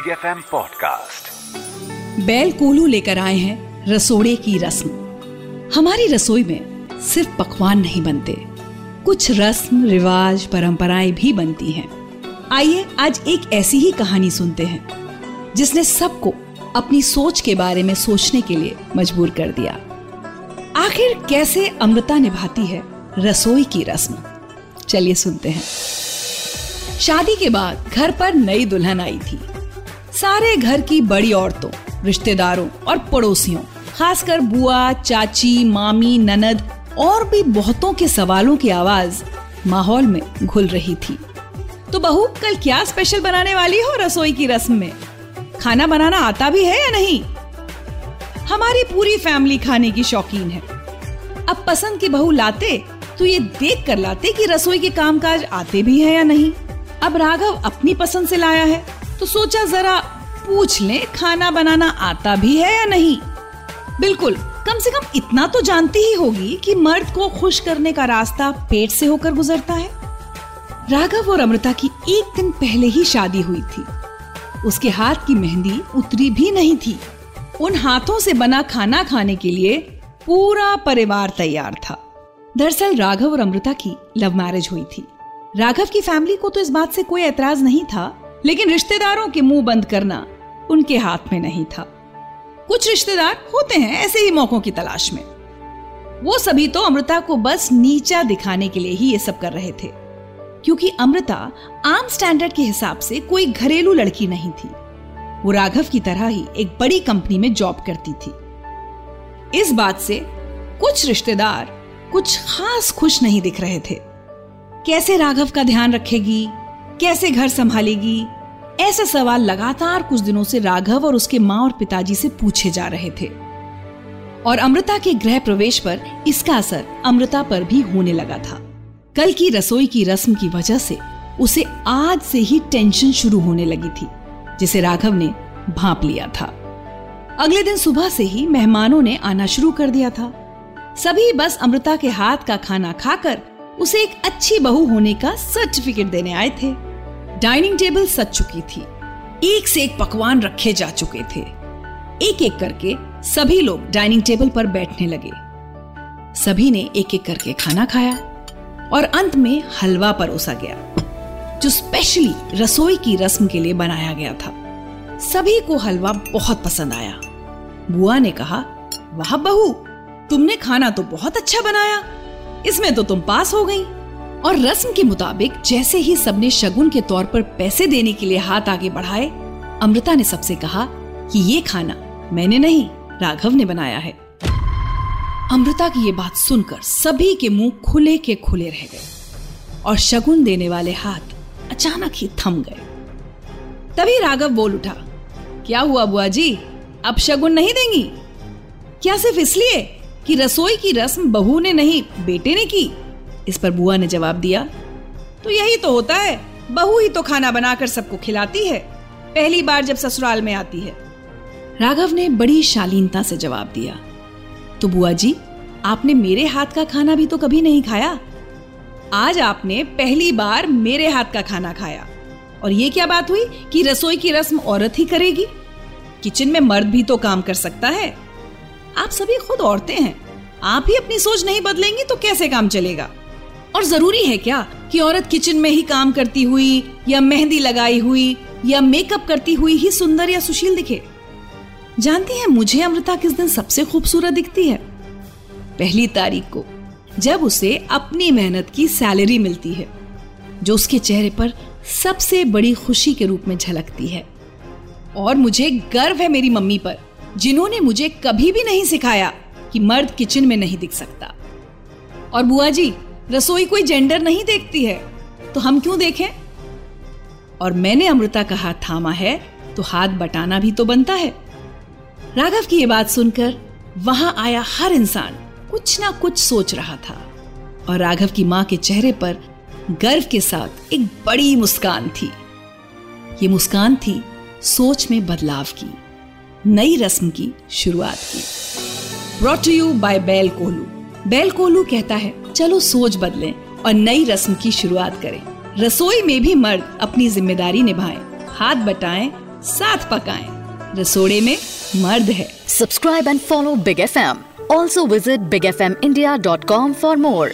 Big F M podcast बैल कोलू लेकर आए हैं रसोड़े की रस्म। हमारी रसोई में सिर्फ़ पकवान नहीं बनते, कुछ रस्म, रिवाज, परंपराएँ भी बनती हैं। आइए आज एक ऐसी ही कहानी सुनते हैं, जिसने सबको अपनी सोच के बारे में सोचने के लिए मजबूर कर दिया। आखिर कैसे अमृता निभाती है रसोई की रस्म? चलिए सुनते हैं। शादी के बाद घर पर नई दुल्हन आई थी। सारे घर की बड़ी औरतों, रिश्तेदारों और पड़ोसियों, खासकर बुआ, चाची, मामी, ननद और भी बहुतों के सवालों की आवाज़ माहौल में घुल रही थी। तो बहू, कल क्या स्पेशल बनाने वाली हो रसोई की रस्म में? खाना बनाना आता भी है या नहीं? हमारी पूरी फैमिली खाने की शौकीन है। अब पसंद की बहू लाते तो ये देख कर लाते कि रसोई के कामकाज आते भी है या नहीं। अब राघव अपनी पसंद से लाया है। तो सोचा जरा पूछ ले, खाना बनाना आता भी है या नहीं? बिल्कुल, कम से कम इतना तो जानती ही होगी कि मर्द को खुश करने का रास्ता पेट से होकर गुजरता है। राघव और अमृता की एक दिन पहले ही शादी हुई थी। उसके हाथ की मेहंदी उतरी भी नहीं थी। उन हाथों से बना खाना खाने के लिए पूरा परिवार तैयार था। दरअसल राघव और अमृता की लव मैरिज हुई थी। राघव की फैमिली को तो इस बात से कोई एतराज़ नहीं था लेकिन रिश्तेदारों के मुँह बंद करना उनके हाथ में नहीं था। कुछ रिश्तेदार होते हैं ऐसे ही मौकों की तलाश में। वो सभी तो अमृता को बस नीचा दिखाने के लिए ही ये सब कर रहे थे। क्योंकि अमृता आम स्टैंडर्ड के हिसाब से कोई घरेलू लड़की नहीं थी। वो राघव की तरह ही एक बड़ी कंपनी में जॉब करती थी। इस बात से कुछ रिश्तेदार कुछ खास खुश नहीं दिख रहे थे। कैसे राघव का ध्यान रखेगी? कैसे घर संभालेगी? ऐसे सवाल लगातार कुछ दिनों से राघव और उसके माँ और पिताजी से पूछे जा रहे थे। और अमृता के गृह प्रवेश पर इसका असर अमृता पर भी होने लगा था। कल की रसोई की रस्म की वजह से उसे आज से ही टेंशन शुरू होने लगी थी, जिसे राघव ने भाप लिया था। अगले दिन सुबह से ही मेहमानों ने आना शुरू कर दिया था। सभी बस अमृता के हाथ का खाना खाकर उसे एक अच्छी बहू होने का सर्टिफिकेट देने आए थे। डाइनिंग टेबल सज चुकी थी। एक से एक पकवान रखे जा चुके थे। एक एक करके सभी लोग डाइनिंग टेबल पर बैठने लगे। सभी ने एक एक करके खाना खाया और अंत में हलवा परोसा गया, जो स्पेशली रसोई की रस्म के लिए बनाया गया था। सभी को हलवा बहुत पसंद आया। बुआ ने कहा, वाह बहू, तुमने खाना तो बहुत अच्छा बनाया। इसमें तो तुम पास हो गई। और रस्म के मुताबिक जैसे ही सबने शगुन के तौर पर पैसे देने के लिए हाथ आगे बढ़ाए, अमृता ने सबसे कहा कि ये खाना मैंने नहीं, राघव ने बनाया है। अमृता की ये बात सुनकर सभी के मुँह खुले के खुले रह गए और शगुन देने वाले हाथ अचानक ही थम गए। तभी राघव बोल उठा, क्या हुआ बुआ जी? अब शगुन नहीं देंगी? क्या सिर्फ़ इसलिए कि रसोई की रस्म बहू ने नहीं, बेटे ने की? इस पर बुआ ने जवाब दिया तो यही तो होता है। बहू ही तो खाना बनाकर सबको खिलाती है। पहली बार जब ससुराल में आती है। राघव ने बड़ी शालीनता से जवाब दिया तो बुआ जी, आपने मेरे हाथ का खाना भी तो कभी नहीं खाया? आज आपने पहली बार मेरे हाथ का खाना खाया। और ये क्या बात हुई कि रसोई की रस्म औरत ही करेगी? किचन में मर्द भी तो काम कर सकता है। आप सभी खुद औरतें हैं। आप ही अपनी सोच नहीं बदलेंगी तो कैसे काम चलेगा? और ज़रूरी है क्या कि औरत किचन में ही काम करती हुई, या मेहंदी लगाई हुई, या मेकअप करती हुई ही सुंदर या सुशील दिखे? जानती हैं मुझे अमृता किस दिन सबसे खूबसूरत दिखती है? पहली तारीख को, जब उसे अपनी मेहनत की सैलरी मिलती है, जो उसके चेहरे पर सबसे बड़ी खुशी के रूप में झलकती है। और मुझे गर्व है मेरी मम्मी पर, जिन्होंने मुझे कभी भी नहीं सिखाया कि मर्द किचन में नहीं दिख सकता। और बुआ जी रसोई कोई जेंडर नहीं देखती है। तो हम क्यों देखें? और मैंने अमृता का हाथ थामा है तो हाथ बटाना भी तो बनता है। राघव की ये बात सुनकर वहाँ आया हर इंसान। कुछ ना कुछ सोच रहा था। और राघव की माँ के चेहरे पर गर्व के साथ एक बड़ी मुस्कान थी। ये मुस्कान थी सोच में बदलाव की, नई रस्म की शुरुआत की। ब्रॉट यू बाय बैल कोहलू बैल कोहलू कहता है चलो सोच बदलें और नई रस्म की शुरुआत करें। रसोई में भी मर्द अपनी ज़िम्मेदारी निभाएँ, हाथ बटाएँ, साथ पकाएँ। रसोड़े में मर्द है। Subscribe and follow big F M also visit big F M India dot com for more